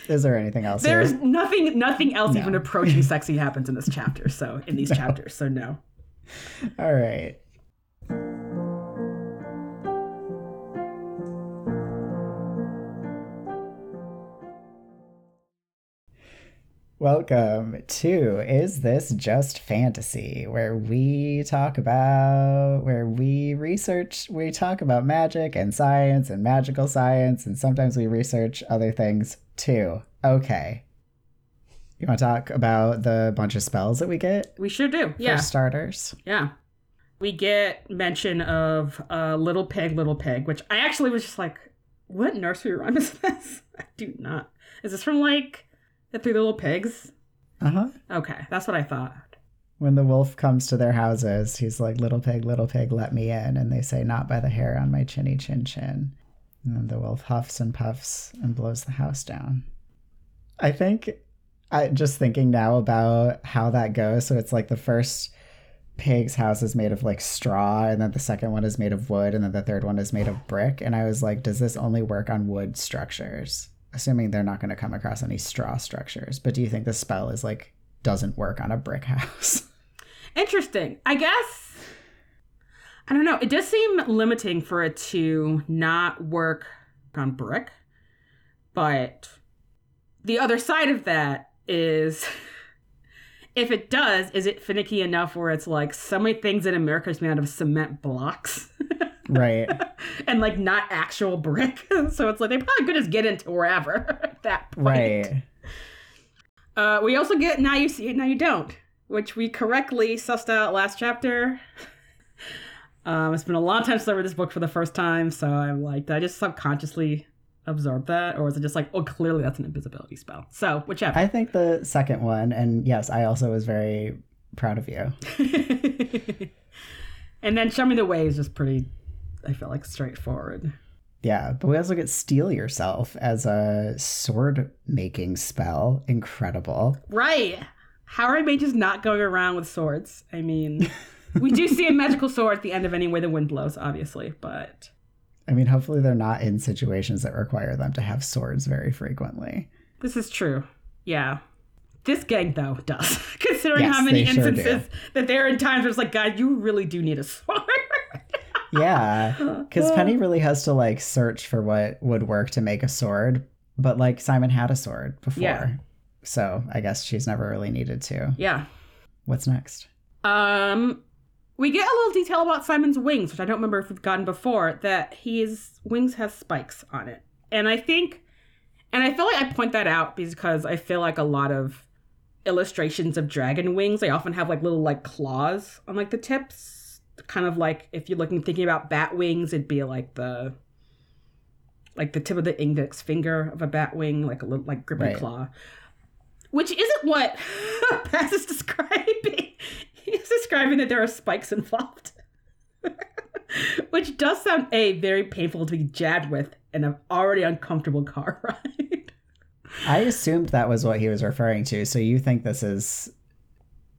Is there anything else? There's here? nothing nothing else No. even approaching sexy happens in this chapter, so in these chapters, so no. All right. Welcome to Is This Just Fantasy, where we talk about, where we research, we talk about magic and science and magical science, and sometimes we research other things too. Okay. You want to talk about the bunch of spells that we get We sure do. for Yeah. starters? Yeah. We get mention of uh, Little Pig, Little Pig, which I actually was just like, what nursery rhyme is this? I do not. Is this from like the Three Little Pigs? Uh huh. Okay, that's what I thought. When the wolf comes to their houses, he's like, Little pig, little pig, let me in. And they say, Not by the hair on my chinny chin chin. And then the wolf huffs and puffs and blows the house down. I think, I just thinking now about how that goes. So it's like the first pig's house is made of like straw, and then the second one is made of wood, and then the third one is made of brick. And I was like, Does this only work on wood structures? Assuming they're not going to come across any straw structures. But do you think the spell is like, doesn't work on a brick house? Interesting. I guess. I don't know. It does seem limiting for it to not work on brick. But the other side of that is if it does, is it finicky enough where it's like so many things in America is made out of cement blocks right. and like not actual brick? so it's like they probably could just get into wherever at that point. Right. Uh, we also get now you see it, now you don't, which we correctly sussed out last chapter. um, it's been a long time since I read this book for the first time, so I'm like, did I just subconsciously absorb that, or was it just like, oh, clearly that's an invisibility spell? So whichever. I think the second one, and yes, I also was very proud of you. and then show me the way is just pretty. I felt like straightforward. Yeah, but we also get Steal Yourself as a sword making spell. Incredible. Right. How are mages not going around with swords? I mean, we do see a magical sword at the end of Any Way the Wind Blows, obviously, but I mean, hopefully they're not in situations that require them to have swords very frequently. This is true. Yeah. This gang, though, does. Considering Yes, how many they sure instances that there are in times where it's like, God, you really do need a sword. Yeah, because Penny really has to like search for what would work to make a sword, but like Simon had a sword before. Yeah. So I guess she's never really needed to. yeah. What's next? Um, we get a little detail about Simon's wings, which I don't remember if we've gotten before, that his wings has spikes on it. And I think, and I feel like I point that out because I feel like a lot of illustrations of dragon wings, they often have like little like claws on like the tips. Kind of like if you're looking thinking about bat wings, it'd be like the like the tip of the index finger of a bat wing, like a little like grippy Right. claw. Which isn't what Pass is describing. He's describing that there are spikes involved. Which does sound a very painful to be jabbed with in an already uncomfortable car ride. I assumed that was what he was referring to. So you think this is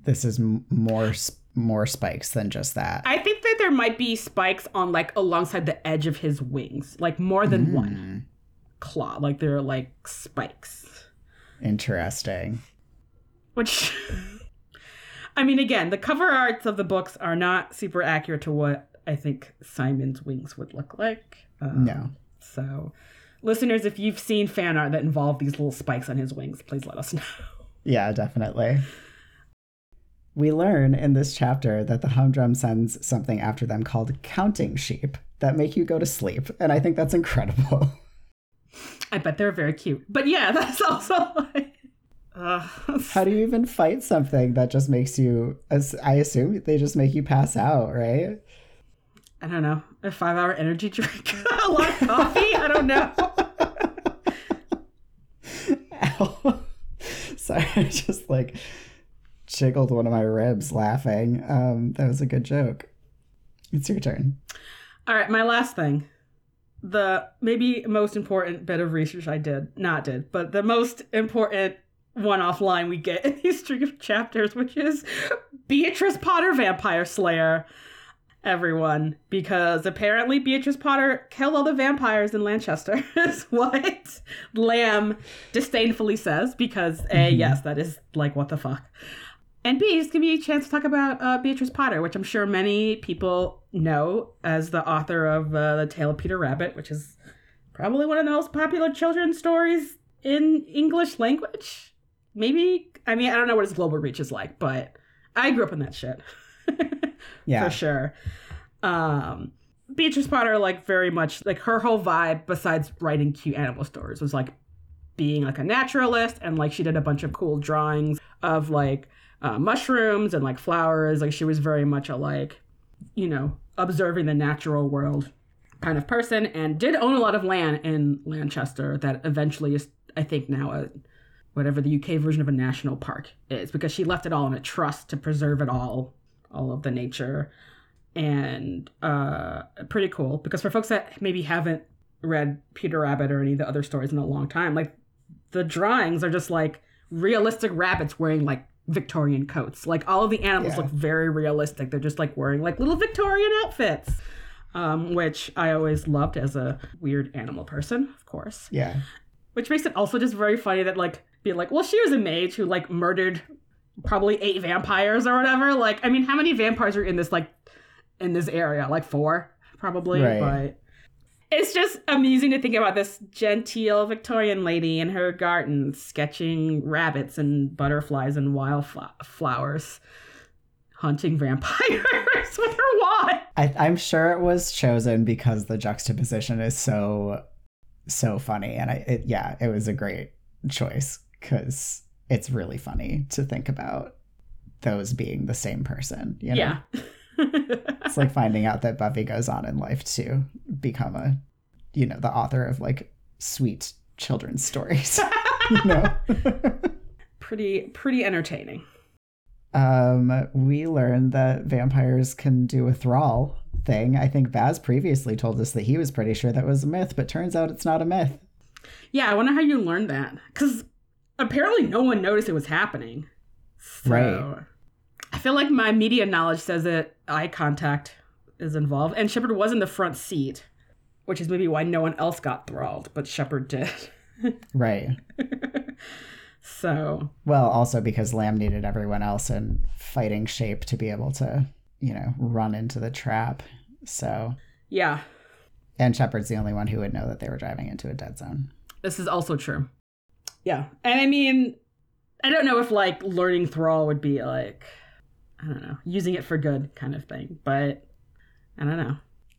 this is m- more more spikes than just that? I think that there might be spikes on like alongside the edge of his wings, like more than one Hmm, claw. Like they're like spikes. Interesting. Which, I mean, again, the cover arts of the books are not super accurate to what I think Simon's wings would look like. Um, No. So, listeners, if you've seen fan art that involve these little spikes on his wings, please let us know. Yeah, definitely. We learn in this chapter that the humdrum sends something after them called counting sheep that make you go to sleep, and I think that's incredible. I bet they're very cute. But yeah, that's also like. Uh, How do you even fight something that just makes you? as- I assume they just make you pass out, right? I don't know. A five hour energy drink? a lot of coffee? I don't know. Ow. Sorry, I just like jiggled one of my ribs laughing. Um, that was a good joke. It's your turn. All right, my last thing. The maybe most important bit of research I did, not did, but the most important one off line we get in these string of chapters, which is Beatrice Potter, Vampire Slayer. everyone because apparently Beatrice Potter killed all the vampires in Lanchester, is what Lamb disdainfully says. Because, A, yes, that is like, what the fuck. And B, it's going to be a chance to talk about uh, Beatrice Potter, which I'm sure many people know as the author of uh, The Tale of Peter Rabbit, which is probably one of the most popular children's stories in English language. Maybe, I mean, I don't know what his global reach is like, but I grew up in that shit. Yeah. For sure. Um, Beatrice Potter, like, very much, like, her whole vibe, besides writing cute animal stories, was like being like a naturalist, and like, she did a bunch of cool drawings of like uh, mushrooms and like flowers. Like, she was very much a like, you know, observing the natural world kind of person, and did own a lot of land in Lanchester that eventually is, I think, now a whatever the UK version of a national park is, because she left it all in a trust to preserve it all, all of the nature and uh, pretty cool because for folks that maybe haven't read Peter Rabbit or any of the other stories in a long time, like the drawings are just like realistic rabbits wearing like Victorian coats. Like all of the animals Yeah. look very realistic. They're just like wearing like little Victorian outfits, um, which I always loved as a weird animal person, of course. Yeah. Which makes it also just very funny that like being like, well, she was a mage who like murdered probably eight vampires or whatever. Like, I mean, how many vampires are in this like in this area? Like four, probably. Right. But it's just amusing to think about this genteel Victorian lady in her garden sketching rabbits and butterflies and wildflowers, hunting vampires with her wand. I, I'm sure it was chosen because the juxtaposition is so, so funny, and I, it, yeah, it was a great choice because it's really funny to think about those being the same person. You know? Yeah. it's like finding out that Buffy goes on in life to become a, you know, the author of like sweet children's stories. you know. pretty pretty entertaining. um, we learned that vampires can do a thrall thing. I think Baz previously told us that he was pretty sure that was a myth, but turns out it's not a myth. Yeah, I wonder how you learned that. Because apparently no one noticed it was happening. So, Right. I feel like my media knowledge says that eye contact is involved. And Shepard was in the front seat, which is maybe why no one else got thralled, but Shepard did. Right. so, Well, also because Lamb needed everyone else in fighting shape to be able to, you know, run into the trap. So, yeah, and Shepard's the only one who would know that they were driving into a dead zone. this is also true. Yeah. And I mean, I don't know if like learning thrall would be like, I don't know, using it for good kind of thing, but I don't know.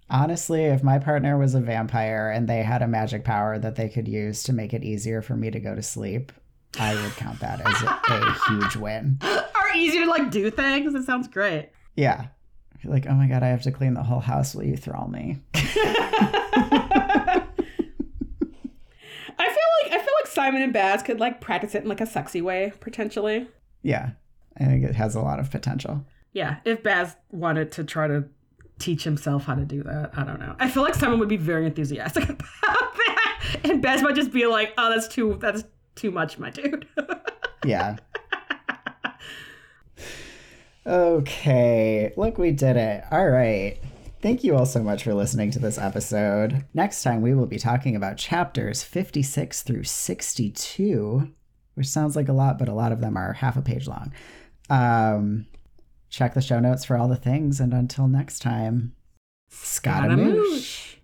Honestly, if my partner was a vampire and they had a magic power that they could use to make it easier for me to go to sleep, I would count that as a, a huge win. Are easier to like do things. It sounds great. Yeah. You're like, oh my god, I have to clean the whole house. Will you thrall me? I feel like I feel like Simon and Baz could like practice it in like a sexy way potentially. Yeah. I think it has a lot of potential. Yeah, if Baz wanted to try to teach himself how to do that, I don't know. I feel like someone would be very enthusiastic about that, and Baz might just be like, "Oh, that's too that's too much, my dude." Yeah. okay. Look, we did it. All right. Thank you all so much for listening to this episode. Next time, we will be talking about chapters 56 through 62, which sounds like a lot, but a lot of them are half a page long. Um, check the show notes for all the things, and until next time, Scaramouche.